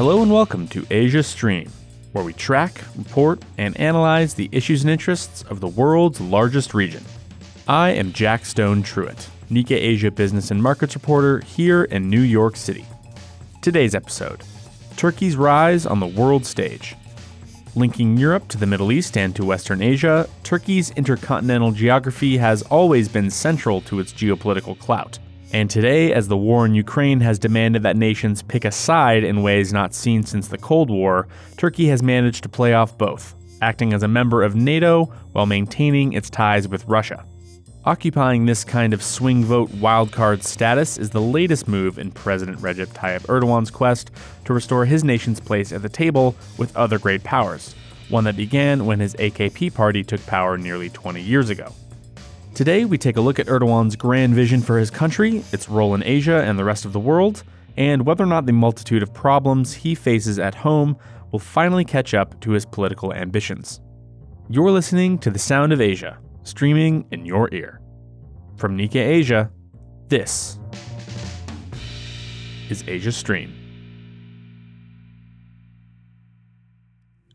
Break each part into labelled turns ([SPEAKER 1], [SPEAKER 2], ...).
[SPEAKER 1] Hello and welcome to Asia Stream, where we track, report, and analyze the issues and interests of the world's largest region. I am Jack Stone Truitt, Nikkei Asia business and markets reporter here in New York City. Today's episode Turkey's rise on the world stage. Linking Europe to the Middle East and to Western Asia, Turkey's intercontinental geography has always been central to its geopolitical clout. And today, as the war in Ukraine has demanded that nations pick a side in ways not seen since the Cold War, Turkey has managed to play off both, acting as a member of NATO while maintaining its ties with Russia. Occupying this kind of swing vote wildcard status is the latest move in President Recep Tayyip Erdogan's quest to restore his nation's place at the table with other great powers, one that began when his AKP party took power nearly 20 years ago. Today, we take a look at Erdogan's grand vision for his country, its role in Asia and the rest of the world, and whether or not the multitude of problems he faces at home will finally catch up to his political ambitions. You're listening to The Sound of Asia, streaming in your ear. From Nikkei Asia, this is Asia Stream.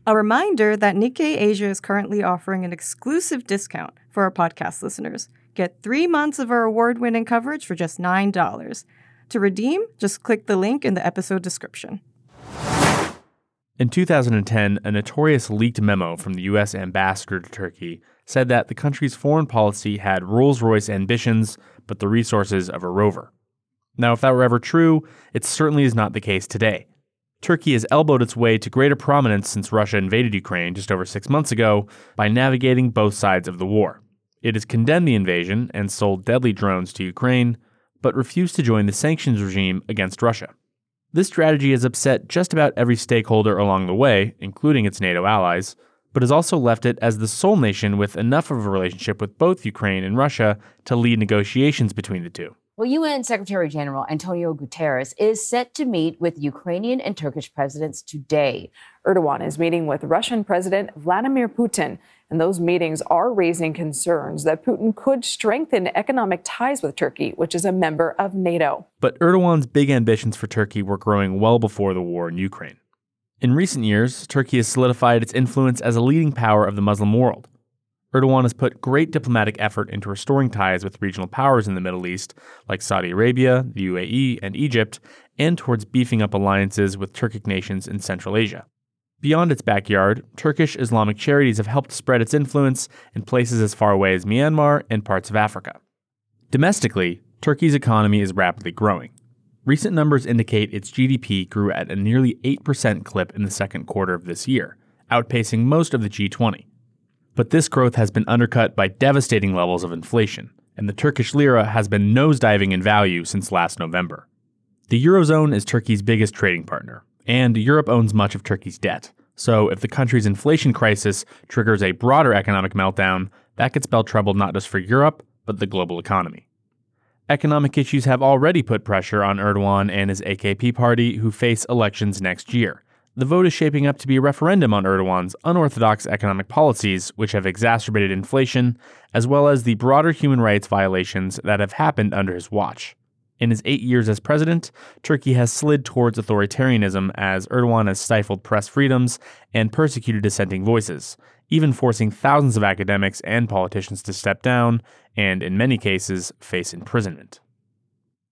[SPEAKER 2] A reminder that Nikkei Asia is currently offering an exclusive discount for our podcast listeners. Get three months of our award winning coverage for just $9. To redeem, just click the link in the episode description.
[SPEAKER 1] In 2010, a notorious leaked memo from the U.S. ambassador to Turkey said that the country's foreign policy had Rolls Royce ambitions, but the resources of a rover. Now, if that were ever true, it certainly is not the case today. Turkey has elbowed its way to greater prominence since Russia invaded Ukraine just over six months ago by navigating both sides of the war. It has condemned the invasion and sold deadly drones to Ukraine, but refused to join the sanctions regime against Russia. This strategy has upset just about every stakeholder along the way, including its NATO allies, but has also left it as the sole nation with enough of a relationship with both Ukraine and Russia to lead negotiations between the two.
[SPEAKER 3] Well, UN Secretary General Antonio Guterres is set to meet with Ukrainian and Turkish presidents today.
[SPEAKER 4] Erdogan is meeting with Russian President Vladimir Putin, and those meetings are raising concerns that Putin could strengthen economic ties with Turkey, which is a member of NATO.
[SPEAKER 1] But Erdogan's big ambitions for Turkey were growing well before the war in Ukraine. In recent years, Turkey has solidified its influence as a leading power of the Muslim world. Erdogan has put great diplomatic effort into restoring ties with regional powers in the Middle East, like Saudi Arabia, the UAE, and Egypt, and towards beefing up alliances with Turkic nations in Central Asia. Beyond its backyard, Turkish Islamic charities have helped spread its influence in places as far away as Myanmar and parts of Africa. Domestically, Turkey's economy is rapidly growing. Recent numbers indicate its GDP grew at a nearly 8% clip in the second quarter of this year, outpacing most of the G20. But this growth has been undercut by devastating levels of inflation, and the Turkish lira has been nosediving in value since last November. The Eurozone is Turkey's biggest trading partner, and Europe owns much of Turkey's debt. So, if the country's inflation crisis triggers a broader economic meltdown, that could spell trouble not just for Europe, but the global economy. Economic issues have already put pressure on Erdogan and his AKP party, who face elections next year the vote is shaping up to be a referendum on Erdogan's unorthodox economic policies, which have exacerbated inflation, as well as the broader human rights violations that have happened under his watch. In his eight years as president, Turkey has slid towards authoritarianism as Erdogan has stifled press freedoms and persecuted dissenting voices, even forcing thousands of academics and politicians to step down and, in many cases, face imprisonment.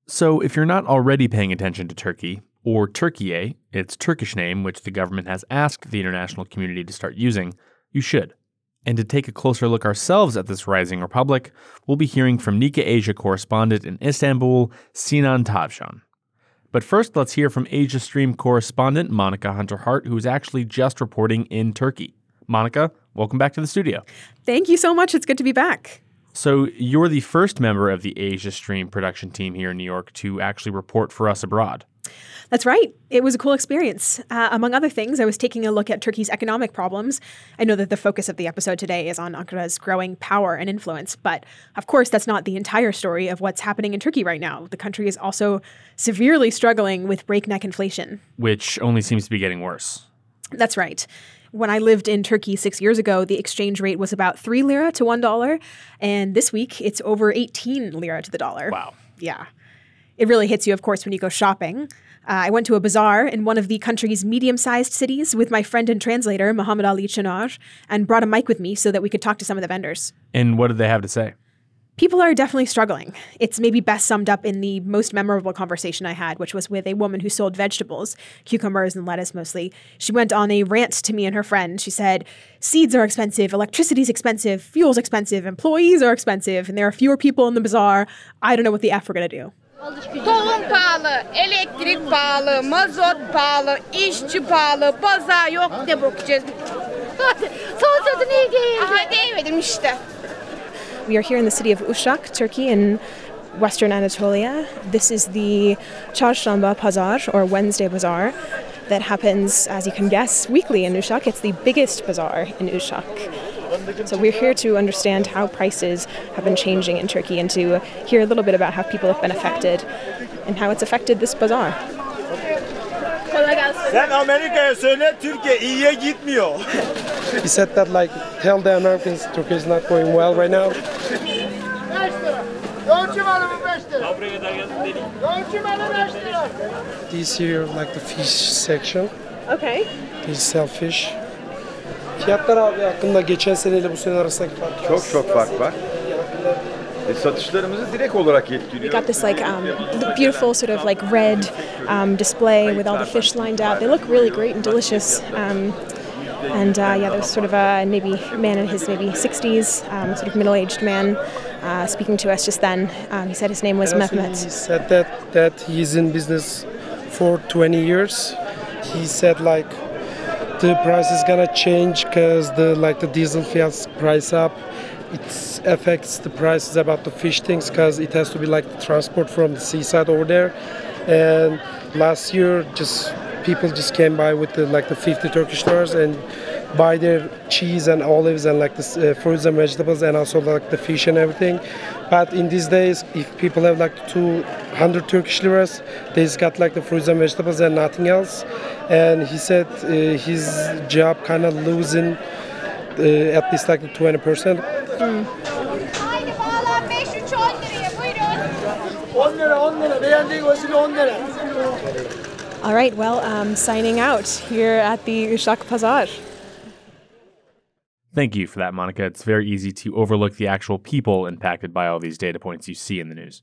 [SPEAKER 1] So, if you're not already paying attention to Turkey, or Turkiye, eh? its Turkish name, which the government has asked the international community to start using, you should. And to take a closer look ourselves at this rising republic, we'll be hearing from Nikkei Asia correspondent in Istanbul, Sinan Tavşan. But first, let's hear from Asia Stream correspondent Monica Hunter Hart, who's actually just reporting in Turkey. Monica, welcome back to the studio.
[SPEAKER 5] Thank you so much. It's good to be back.
[SPEAKER 1] So, you're the first member of the Asia Stream production team here in New York to actually report for us abroad.
[SPEAKER 5] That's right. It was a cool experience. Uh, among other things, I was taking a look at Turkey's economic problems. I know that the focus of the episode today is on Ankara's growing power and influence, but of course, that's not the entire story of what's happening in Turkey right now. The country is also severely struggling with breakneck inflation,
[SPEAKER 1] which only seems to be getting worse.
[SPEAKER 5] That's right. When I lived in Turkey six years ago, the exchange rate was about three lira to one dollar. And this week, it's over 18 lira to the dollar.
[SPEAKER 1] Wow.
[SPEAKER 5] Yeah. It really hits you, of course, when you go shopping. Uh, I went to a bazaar in one of the country's medium sized cities with my friend and translator, Muhammad Ali Chinar, and brought a mic with me so that we could talk to some of the vendors.
[SPEAKER 1] And what did they have to say?
[SPEAKER 5] People are definitely struggling. It's maybe best summed up in the most memorable conversation I had, which was with a woman who sold vegetables, cucumbers and lettuce mostly. She went on a rant to me and her friend. She said, Seeds are expensive, electricity's expensive, fuel's expensive, employees are expensive, and there are fewer people in the bazaar. I don't know what the F we're going to do.
[SPEAKER 6] Tohum pahalı, elektrik pahalı, mazot pahalı, işçi pahalı, pazar yok ne bakacağız. Son sözü niye değildi? Aha değmedim işte.
[SPEAKER 5] We are here in the city of Uşak, Turkey, in western Anatolia. This is the Çarşamba Pazar, or Wednesday Bazaar, that happens, as you can guess, weekly in Uşak. It's the biggest bazaar in Uşak. So we're here to understand how prices have been changing in Turkey and to hear a little bit about how people have been affected and how it's affected this bazaar.
[SPEAKER 7] Sen Amerika'ya söyle Türkiye iyiye gitmiyor.
[SPEAKER 8] He said that like tell the Americans Turkey is not going well right now. This here like the fish section.
[SPEAKER 5] Okay.
[SPEAKER 8] These sell fish. Fiyatlar abi hakkında geçen seneyle bu sene arasındaki fark.
[SPEAKER 9] Çok çok fark var. E, satışlarımızı direkt olarak etkiliyor.
[SPEAKER 5] We got this like um, beautiful sort of like red um, display with all the fish lined out. They look really great and delicious. Um, and uh, yeah, there's sort of a maybe man in his maybe 60s, um, sort of middle-aged man, uh, speaking to us just then. Um, he said his name was
[SPEAKER 8] And also He said that that he's in business for 20 years. He said like the price is gonna change because the like the diesel fuels price up. It affects the prices about the fish things because it has to be like the transport from the seaside over there. And last year, just people just came by with the like the 50 Turkish dollars and buy their cheese and olives and like the uh, fruits and vegetables and also like the fish and everything. But in these days, if people have like 200 Turkish liras, they just got like the fruits and vegetables and nothing else. And he said uh, his job kind of losing uh, at least like 20 percent.
[SPEAKER 6] Haydi bağlan 5 3 10 liraya buyurun.
[SPEAKER 7] 10 lira 10 lira beğendiğin fasulye 10 lira.
[SPEAKER 5] All right, well, um, signing out here at the Uşak Pazar.
[SPEAKER 1] Thank you for that, Monica. It's very easy to overlook the actual people impacted by all these data points you see in the news.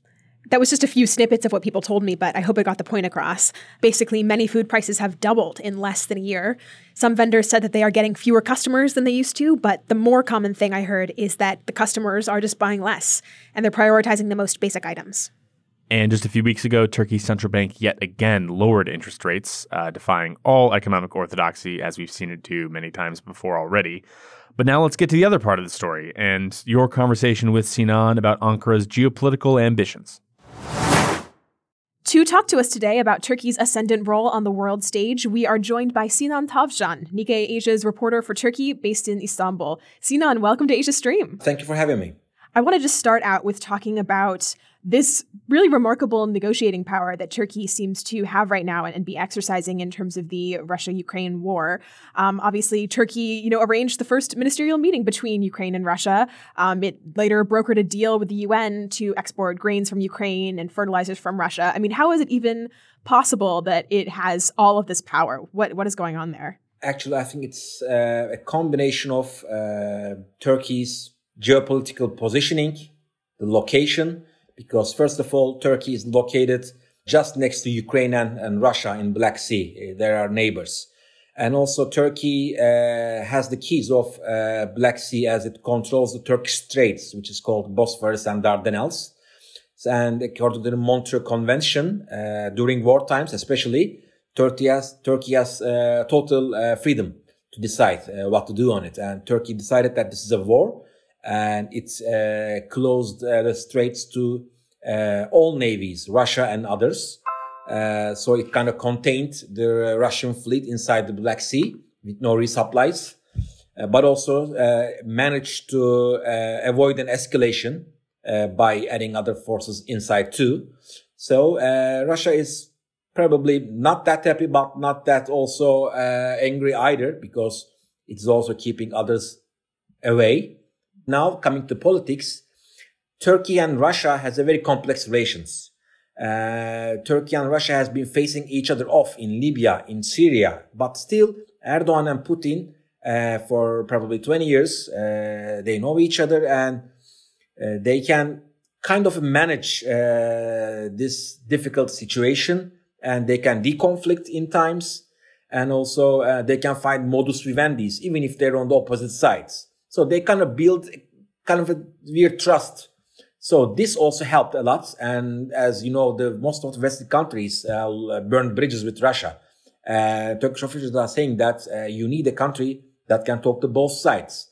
[SPEAKER 5] That was just a few snippets of what people told me, but I hope I got the point across. Basically, many food prices have doubled in less than a year. Some vendors said that they are getting fewer customers than they used to, but the more common thing I heard is that the customers are just buying less and they're prioritizing the most basic items.
[SPEAKER 1] And just a few weeks ago, Turkey's central bank yet again lowered interest rates, uh, defying all economic orthodoxy, as we've seen it do many times before already. But now let's get to the other part of the story and your conversation with Sinan about Ankara's geopolitical ambitions.
[SPEAKER 5] To talk to us today about Turkey's ascendant role on the world stage, we are joined by Sinan Tavşan, Nikkei Asia's reporter for Turkey based in Istanbul. Sinan, welcome to Asia Stream.
[SPEAKER 10] Thank you for having me.
[SPEAKER 5] I want to just start out with talking about this really remarkable negotiating power that Turkey seems to have right now and, and be exercising in terms of the Russia-Ukraine war. Um, obviously, Turkey, you know, arranged the first ministerial meeting between Ukraine and Russia. Um, it later brokered a deal with the UN to export grains from Ukraine and fertilizers from Russia. I mean, how is it even possible that it has all of this power? What what is going on there?
[SPEAKER 10] Actually, I think it's uh, a combination of uh, Turkey's geopolitical positioning, the location, because first of all, Turkey is located just next to Ukraine and, and Russia in Black Sea. There are neighbors. And also Turkey uh, has the keys of uh, Black Sea as it controls the Turkish Straits, which is called Bosphorus and Dardanelles. And according to the Montreux Convention, uh, during war times especially, Turkey has, Turkey has total freedom to decide what to do on it. And Turkey decided that this is a war and it's uh, closed uh, the straits to uh, all navies, Russia and others. So it kind of contained the Russian fleet inside the Black Sea with no resupplies, but also managed to avoid an escalation by adding other forces inside too. So Russia is probably not that happy, but not that also uh, angry either, because it's also keeping others away. Now coming to politics, Turkey and Russia has a very complex relations. Uh, Turkey and Russia has been facing each other off in Libya, in Syria, but still Erdogan and Putin uh, for probably 20 years uh, they know each other and uh, they can kind of manage uh, this difficult situation and they can deconflict in times and also uh, they can find modus vivendi even if they're on the opposite sides so they kind of build kind of a weird trust so this also helped a lot. And as you know, the most of the Western countries uh, burned bridges with Russia. Uh, Turkish officials are saying that uh, you need a country that can talk to both sides.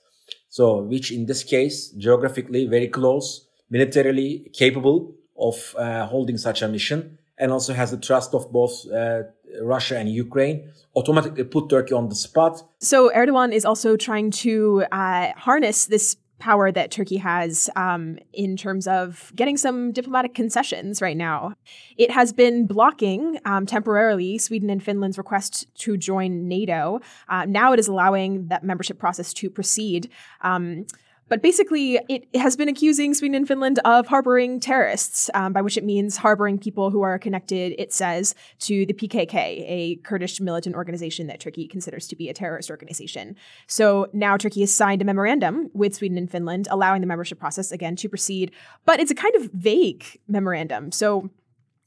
[SPEAKER 10] So, which in this case, geographically very close, militarily capable of uh, holding such a mission, and also has the trust of both uh, Russia and Ukraine, automatically put Turkey on the spot.
[SPEAKER 5] So Erdogan is also trying to uh, harness this power that Turkey has um, in terms of getting some diplomatic concessions right now. It has been blocking um, temporarily Sweden and Finland's request to join NATO. Uh, now it is allowing that membership process to proceed. Um, but basically, it has been accusing Sweden and Finland of harboring terrorists, um, by which it means harboring people who are connected, it says, to the PKK, a Kurdish militant organization that Turkey considers to be a terrorist organization. So now Turkey has signed a memorandum with Sweden and Finland, allowing the membership process again to proceed. But it's a kind of vague memorandum. So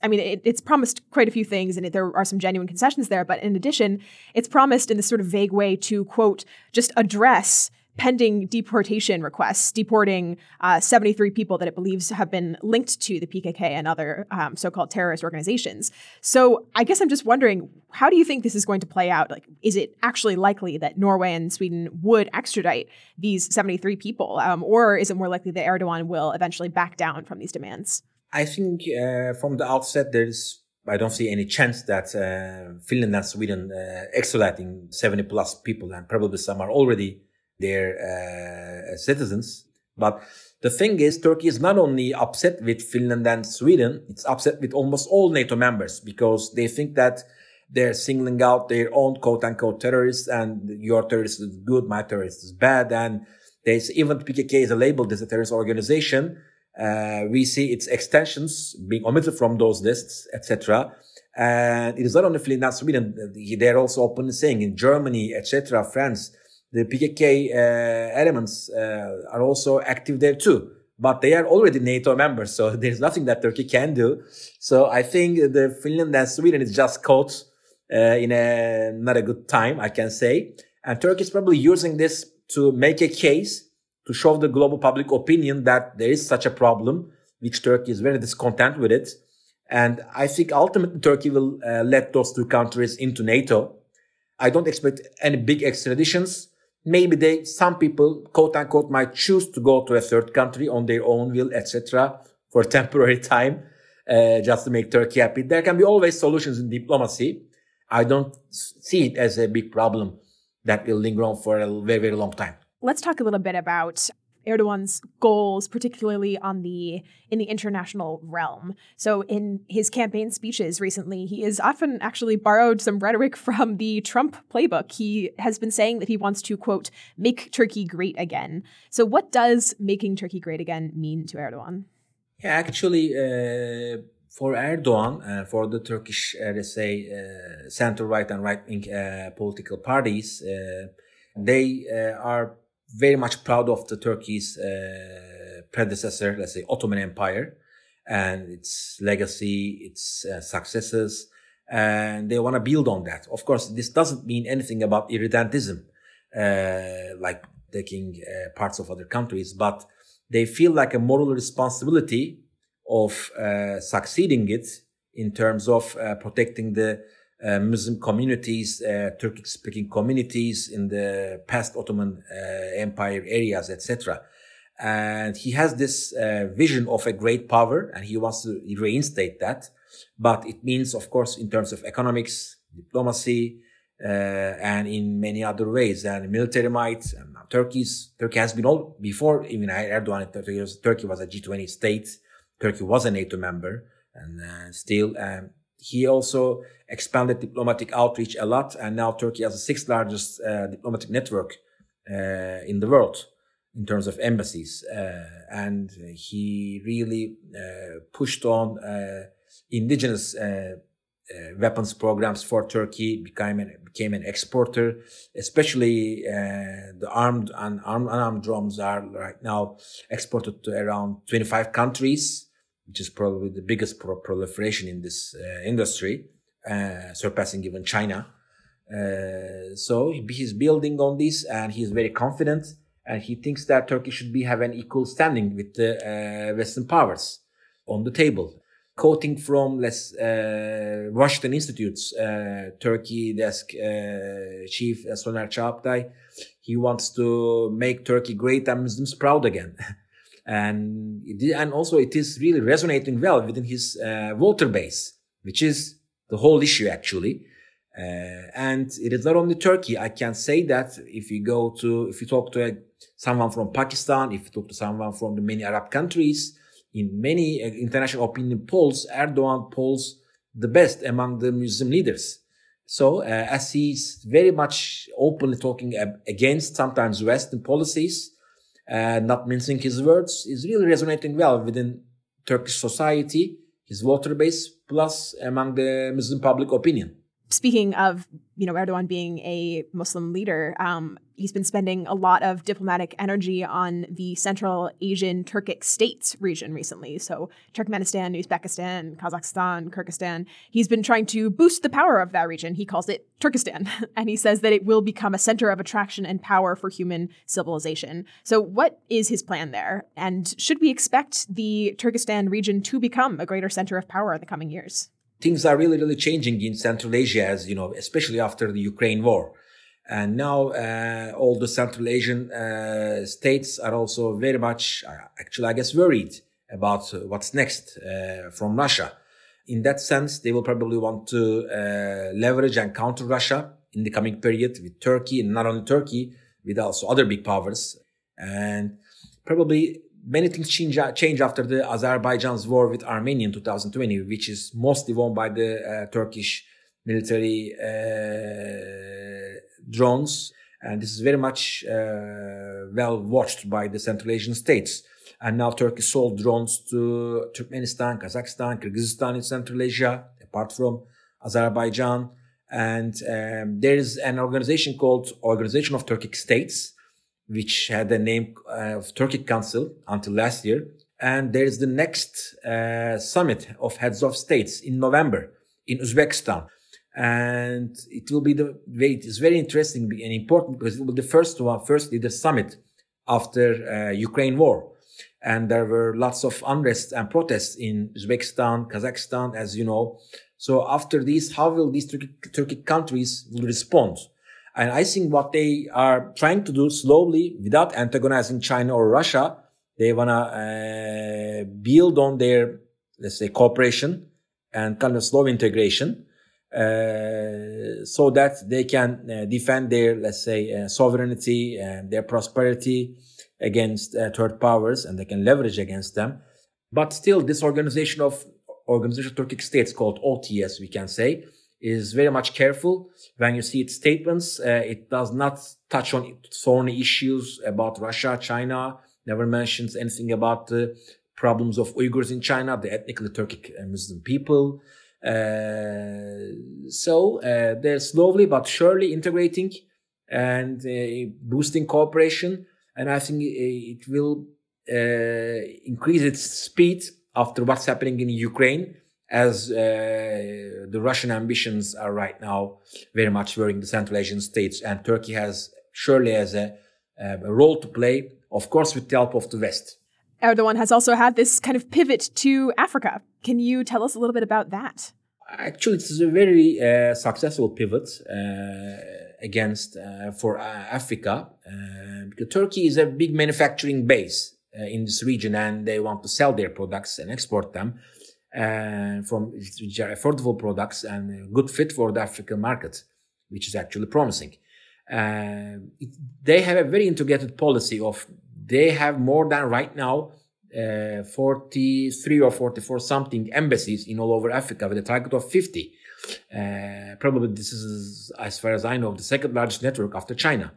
[SPEAKER 5] I mean, it, it's promised quite a few things, and it, there are some genuine concessions there. But in addition, it's promised in this sort of vague way to, quote, just address pending deportation requests, deporting uh, 73 people that it believes have been linked to the PKK and other um, so called terrorist organizations. So I guess I'm just wondering how do you think this is going to play out? Like, is it actually likely that Norway and Sweden would extradite these 73 people? Um, or is it more likely that Erdogan will eventually back down from these demands?
[SPEAKER 10] I think uh, from the outset, there's I don't see any chance that uh, Finland and Sweden uh, extraditing 70 plus people, and probably some are already their uh, citizens. But the thing is, Turkey is not only upset with Finland and Sweden, it's upset with almost all NATO members because they think that they're singling out their own quote unquote terrorists and your terrorist is good, my terrorist is bad. And they even PKK is labeled as a terrorist organization. Uh, we see its extensions being omitted from those lists, etc. And it is not only Finland and Sweden; they're also openly saying in Germany, etc., France, the PKK uh, elements uh, are also active there too. But they are already NATO members, so there's nothing that Turkey can do. So I think the Finland and Sweden is just caught uh, in a not a good time, I can say. And Turkey is probably using this to make a case to show the global public opinion that there is such a problem, which Turkey is very discontent with it. And I think ultimately Turkey will uh, let those two countries into NATO. I don't expect any big extraditions maybe they some people quote unquote might choose to go to a third country on their own will etc for a temporary time uh, just to make turkey happy. There can be always solutions in diplomacy. I don't see it as a big problem that will linger on for a very very long time.
[SPEAKER 5] Let's talk a little bit about Erdogan's goals, particularly on the in the international realm. So in his campaign speeches recently, he has often actually borrowed some rhetoric from the Trump playbook. He has been saying that he wants to quote make Turkey great again. So what does making Turkey great again mean to Erdogan?
[SPEAKER 10] Yeah, actually. Uh for Erdogan, uh, for the Turkish, uh, let's say, uh, center right and right wing uh, political parties, uh, they uh, are very much proud of the Turkey's uh, predecessor, let's say Ottoman Empire, and its legacy, its uh, successes, and they want to build on that. Of course, this doesn't mean anything about irredentism, uh, like taking parts of other countries, but they feel like a moral responsibility of uh, succeeding it in terms of uh, protecting the uh, Muslim communities, uh, Turkic speaking communities in the past Ottoman uh, Empire areas, etc. And he has this uh, vision of a great power and he wants to reinstate that. But it means, of course, in terms of economics, diplomacy, uh, and in many other ways, and military might. And Turkey's Turkey has been all before even Erdogan. Turkey was a G20 state. Turkey was a NATO member, and still um, he also expanded diplomatic outreach a lot, and now Turkey has the sixth largest uh, diplomatic network uh, in the world in terms of embassies. Uh, and he really uh, pushed on uh, indigenous uh, weapons programs for Turkey, became an, became an exporter, especially the armed and armed, unarmed drones are right now exported to around 25 countries, which is probably the biggest pro- proliferation in this uh, industry, uh, surpassing even China. Uh, so he's building on this and he's very confident and he thinks that Turkey should be have an equal standing with the uh, Western powers on the table. Quoting from less uh, Washington Institute's uh, Turkey desk chief Soner Çağaptay, he wants to make Turkey great and Muslims proud again. and and also it is really resonating well within his uh, voter base, which is the whole issue actually. Uh, and it is not only Turkey. I can say that if you go to, if you talk to a, someone from Pakistan, if you talk to someone from the many Arab countries, in many uh, international opinion polls, Erdogan polls the best among the Muslim leaders. So, uh, as he's very much openly talking against sometimes Western policies, uh, not mincing his words, is really resonating well within Turkish society, his voter base, plus among the Muslim public opinion
[SPEAKER 5] speaking of you know Erdogan being a Muslim leader, um, he's been spending a lot of diplomatic energy on the Central Asian Turkic states region recently. So Turkmenistan, Uzbekistan, Kazakhstan, Kyrgyzstan. He's been trying to boost the power of that region. He calls it Turkestan, and he says that it will become a center of attraction and power for human civilization. So, what is his plan there? And should we expect the Turkestan region to become a greater center of power in the coming years?
[SPEAKER 10] Things are really, really changing in Central Asia, as you know, especially after the Ukraine war. And now uh, all the Central Asian uh, states are also very much, uh, actually, I guess, worried about what's next uh, from Russia. In that sense, they will probably want to uh, leverage and counter Russia in the coming period with Turkey, and not only Turkey, with also other big powers. And probably many things change, change after the Azerbaijan's war with Armenia in 2020, which is mostly won by the uh, Turkish military uh, drones. And this is very much uh, well watched by the Central Asian states. And now Turkey sold drones to Turkmenistan, Kazakhstan, Kyrgyzstan in Central Asia, apart from Azerbaijan. And um, there is an organization called Organization of Turkic States, which had the name uh, of Turkic Council until last year. And there is the next uh, summit of heads of states in November in Uzbekistan. And it will be the very, it is very interesting and important because it will be the first one, firstly, the summit after uh, Ukraine war. And there were lots of unrest and protests in Uzbekistan, Kazakhstan, as you know. So after this, how will these Turkic, Turkic countries will respond? And I think what they are trying to do slowly without antagonizing China or Russia, they want to uh, build on their, let's say, cooperation and kind of slow integration uh, so that they can uh, defend their, let's say, uh, sovereignty and their prosperity against uh, third powers and they can leverage against them. But still, this organization of Organization of Turkic States called OTS, we can say, is very much careful when you see its statements. Uh, it does not touch on thorny issues about Russia, China, never mentions anything about the problems of Uyghurs in China, the ethnically Turkic uh, Muslim people. Uh, so uh, they're slowly but surely integrating and uh, boosting cooperation. And I think it will uh, increase its speed after what's happening in Ukraine as uh, the Russian ambitions are right now very much worrying the Central Asian states, and Turkey has surely has a, a role to play, of course, with the help of the West.
[SPEAKER 5] Erdogan has also had this kind of pivot to Africa. Can you tell us a little bit about that?
[SPEAKER 10] Actually, it's a very uh, successful pivot uh, against uh, for uh, Africa uh, because Turkey is a big manufacturing base uh, in this region, and they want to sell their products and export them and from which are affordable products and good fit for the African market, which is actually promising. Uh, it, they have a very integrated policy of they have more than right now uh, 43 or 44 something embassies in all over Africa with a target of 50. Uh, probably this is, as far as I know, the second largest network after China.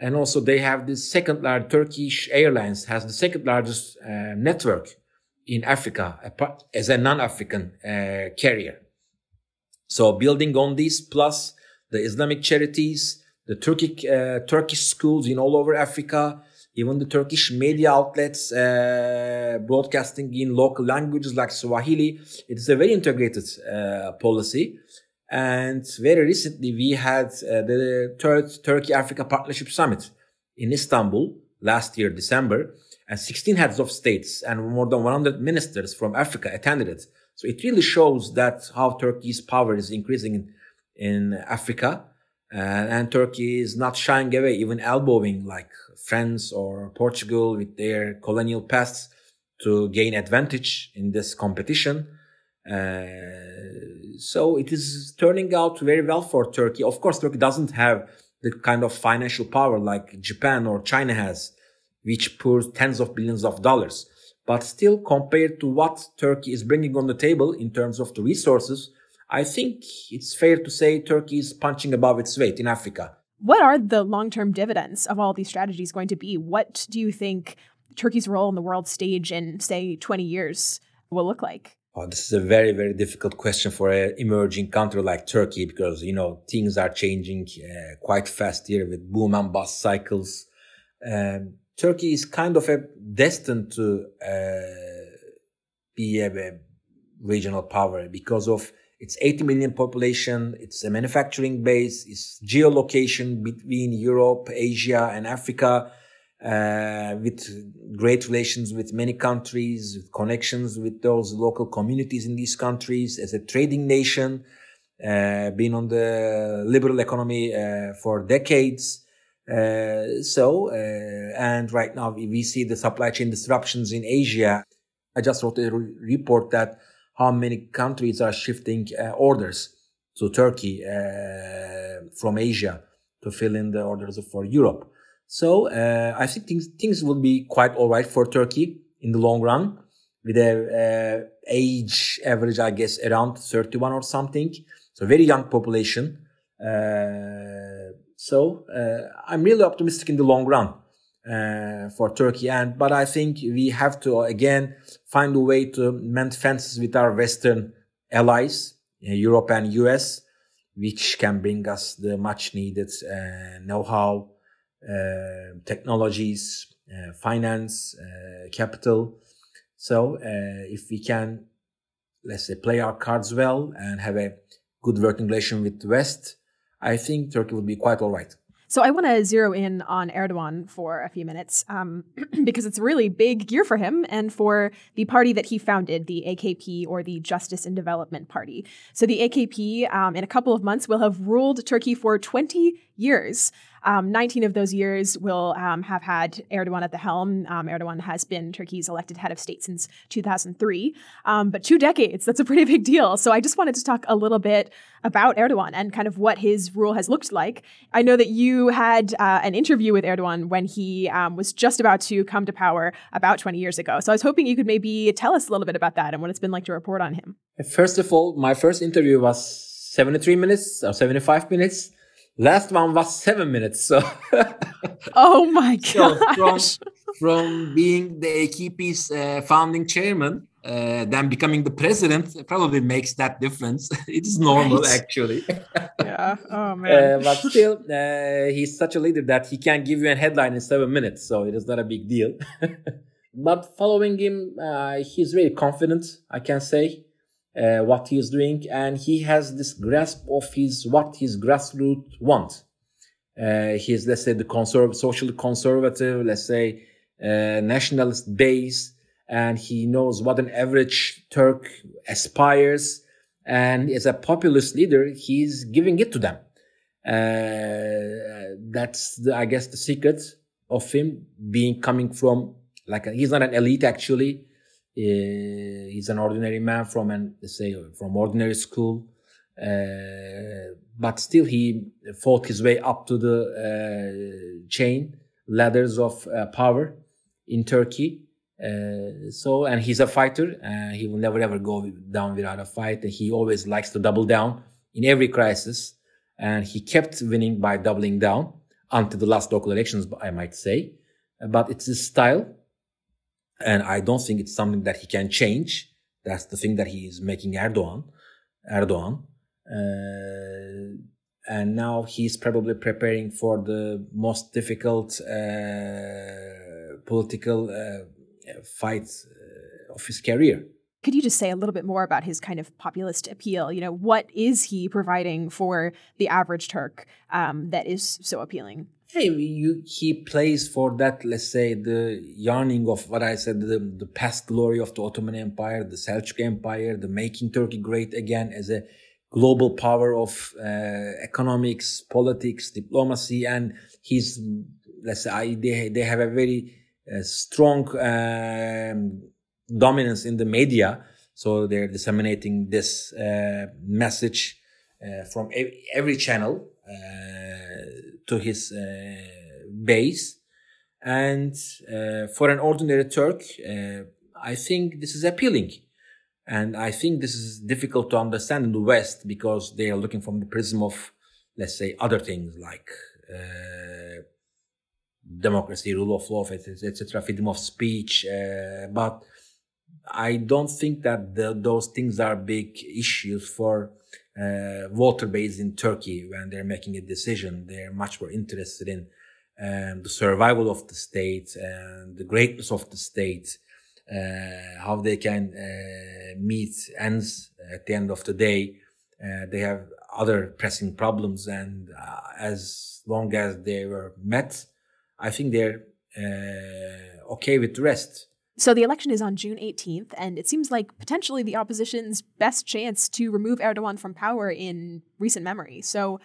[SPEAKER 10] And also they have the second largest Turkish Airlines has the second largest uh, network in Africa as a non-African uh, carrier. So building on this, plus the Islamic charities, the Turkic, uh, Turkish schools in all over Africa, even the Turkish media outlets uh, broadcasting in local languages like Swahili. It is a very integrated uh, policy. And very recently, we had uh, the third Turkey Africa Partnership Summit in Istanbul last year, December, and 16 heads of states and more than 100 ministers from Africa attended it. So it really shows that how Turkey's power is increasing in, in Africa. Uh, and Turkey is not shying away, even elbowing like France or Portugal with their colonial pasts to gain advantage in this competition. Uh, so it is turning out very well for Turkey. Of course, Turkey doesn't have the kind of financial power like Japan or China has, which pours tens of billions of dollars. But still, compared to what Turkey is bringing on the table in terms of the resources, I think it's fair to say Turkey is punching above its weight in Africa.
[SPEAKER 5] What are the long term dividends of all these strategies going to be? What do you think Turkey's role in the world stage in, say, 20 years will look like?
[SPEAKER 10] Oh, this is a very, very difficult question for an emerging country like Turkey because, you know, things are changing uh, quite fast here with boom and bust cycles. Um, Turkey is kind of a destined to uh, be a, a, regional power because of its 80 million population, it's a manufacturing base, its geolocation between Europe, Asia, and Africa, uh, with great relations with many countries, with connections with those local communities in these countries, as a trading nation, uh, on the liberal economy uh, for decades. Uh, so, uh, and right now we see the supply chain disruptions in Asia. I just wrote a re- report that how many countries are shifting uh, orders to Turkey uh, from Asia to fill in the orders for Europe. So uh, I think things things will be quite all right for Turkey in the long run, with a age average, I guess, around 31 or something. So very young population. So uh, I'm really optimistic in the long run uh, for Turkey. And but I think we have to again find a way to mend fences with our Western allies, uh, Europe and US, which can bring us the much needed uh, know-how, uh, technologies, uh, finance, capital. So if we can, let's say, play our cards well and have a good working relation with the West I think Turkey would be quite all right.
[SPEAKER 5] So I want to zero in on Erdogan for a few minutes um, because it's really big year for him and for the party that he founded, the AKP or the Justice and Development Party. So the AKP, um, in a couple of months, will have ruled Turkey for 20 years. Um, 19 of those years will um, have had Erdogan at the helm. Um, Erdogan has been Turkey's elected head of state since 2003. Um, but two decades, that's a pretty big deal. So I just wanted to talk a little bit about Erdogan and kind of what his rule has looked like. I know that you had uh, an interview with Erdogan when he um, was just about to come to power about 20 years ago. So I was hoping you could maybe tell us a little bit about that and what it's been like to report on him.
[SPEAKER 10] First of all, my first interview was 73 minutes or 75 minutes. Last one was seven minutes. So,
[SPEAKER 5] oh my god!
[SPEAKER 10] So from, from being the AKP's uh, founding chairman, uh, then becoming the president probably makes that difference. it is normal, right. actually.
[SPEAKER 5] yeah. Oh man.
[SPEAKER 10] Uh, but still, uh, he's such a leader that he can give you a headline in seven minutes, so it is not a big deal. but following him, uh, he's very confident. I can say uh, what he is doing, and he has this grasp of his what his grassroots want. Uh, he's let's say the conserv- socially conservative, let's say uh, nationalist base, and he knows what an average Turk aspires. And as a populist leader, he's giving it to them. Uh, that's the, I guess the secret of him being coming from like a, he's not an elite actually he's an ordinary man from an say from ordinary school, uh, but still he fought his way up to the uh, chain ladders of power in Turkey. Uh, so and he's a fighter uh, he will never ever go down without a fight. He always likes to double down in every crisis. And he kept winning by doubling down until the last local elections i might say. But it's his style And I don't think it's something that he can change. That's the thing that he is making Erdogan. Erdogan. Uh, and now he's probably preparing for the most difficult uh, political uh, fight uh, of his career.
[SPEAKER 5] Could you just say a little bit more about his kind of populist appeal? You know, what is he providing for the average Turk um, that is so appealing?
[SPEAKER 10] Hey, you, he plays for that, let's say, the yearning of what I said, the, the past glory of the Ottoman Empire, the Seljuk Empire, the making Turkey great again as a global power of uh, economics, politics, diplomacy, and he's, let's say, they, they have a very uh, strong um, dominance in the media. So they're disseminating this uh, message uh, from every channel uh, to his uh, base. And uh, for an ordinary Turk, I think this is appealing. And I think this is difficult to understand in the West because they are looking from the prism of, let's say, other things like democracy, rule of law, etc., freedom of speech. Uh, but I don't think that the, those things are big issues for uh, voter base in Turkey when they're making a decision. They're much more interested in um, the survival of the state and the greatness of the state, uh, how they can uh, meet ends at the end of the day. Uh, they have other pressing problems, and uh, as long as they were met, I think they're okay with the rest.
[SPEAKER 5] So the election is on June 18th, and it seems like potentially the opposition's best chance to remove Erdogan from power in recent memory. So,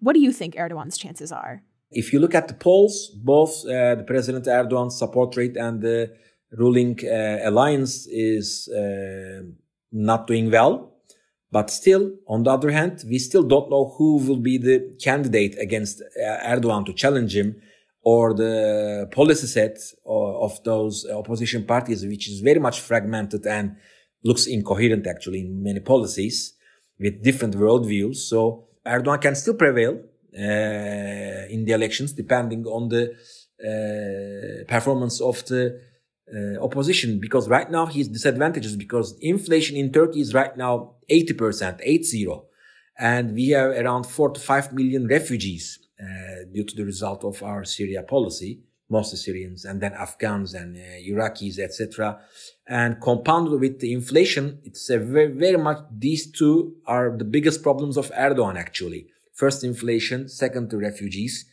[SPEAKER 5] what do you think Erdogan's chances are?
[SPEAKER 10] If you look at the polls, both uh, the President Erdogan's support rate and the ruling uh, alliance is uh, not doing well. But still, on the other hand, we still don't know who will be the candidate against uh, Erdogan to challenge him or the policy set of those opposition parties, which is very much fragmented and looks incoherent actually in many policies with different worldviews. So Erdogan can still prevail uh, in the elections depending on the uh, performance of the uh, opposition because right now he's disadvantaged because inflation in Turkey is right now 80%, 80. And we have around 4 to 5 million refugees uh, due to the result of our Syria policy, mostly Syrians and then Afghans and uh, Iraqis, etc. And compounded with the inflation, it's a very, very much these two are the biggest problems of Erdogan actually. First inflation, second the refugees.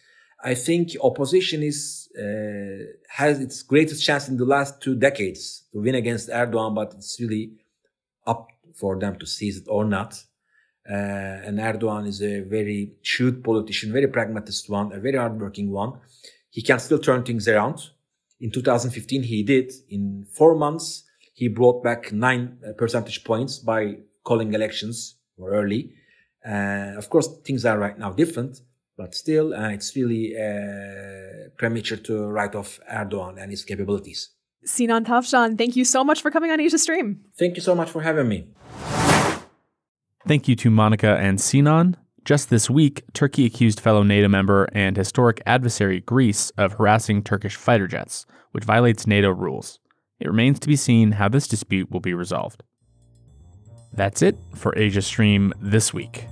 [SPEAKER 10] I think opposition is uh, has its greatest chance in the last two decades to win against Erdogan, but it's really up for them to seize it or not. Uh, and Erdogan is a very shrewd politician, very pragmatist one, a very hardworking one. He can still turn things around. In 2015, he did. In four months, he brought back nine uh, percentage points by calling elections more early. Uh, of course, things are right now different, but still, uh, it's really uh, premature to write off Erdogan and his capabilities.
[SPEAKER 5] Sinan Tavşan, thank you so much for coming on Asia Stream.
[SPEAKER 10] Thank you so much for having me.
[SPEAKER 1] Thank you to Monica and Sinan. Just this week, Turkey accused fellow NATO member and historic adversary Greece of harassing Turkish fighter jets, which violates NATO rules. It remains to be seen how this dispute will be resolved. That's it for Asia Stream this week.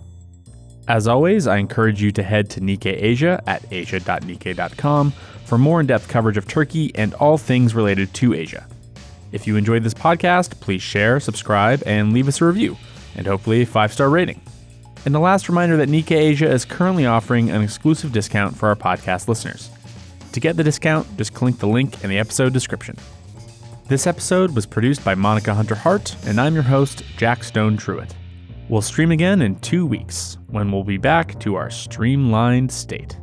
[SPEAKER 1] As always, I encourage you to head to Nikkei Asia at asia.nikkei.com for more in depth coverage of Turkey and all things related to Asia. If you enjoyed this podcast, please share, subscribe, and leave us a review and hopefully a five star rating. And the last reminder that Nikkei Asia is currently offering an exclusive discount for our podcast listeners. To get the discount, just click the link in the episode description. This episode was produced by Monica Hunter Hart, and I'm your host, Jack Stone Truitt. We'll stream again in two weeks when we'll be back to our streamlined state.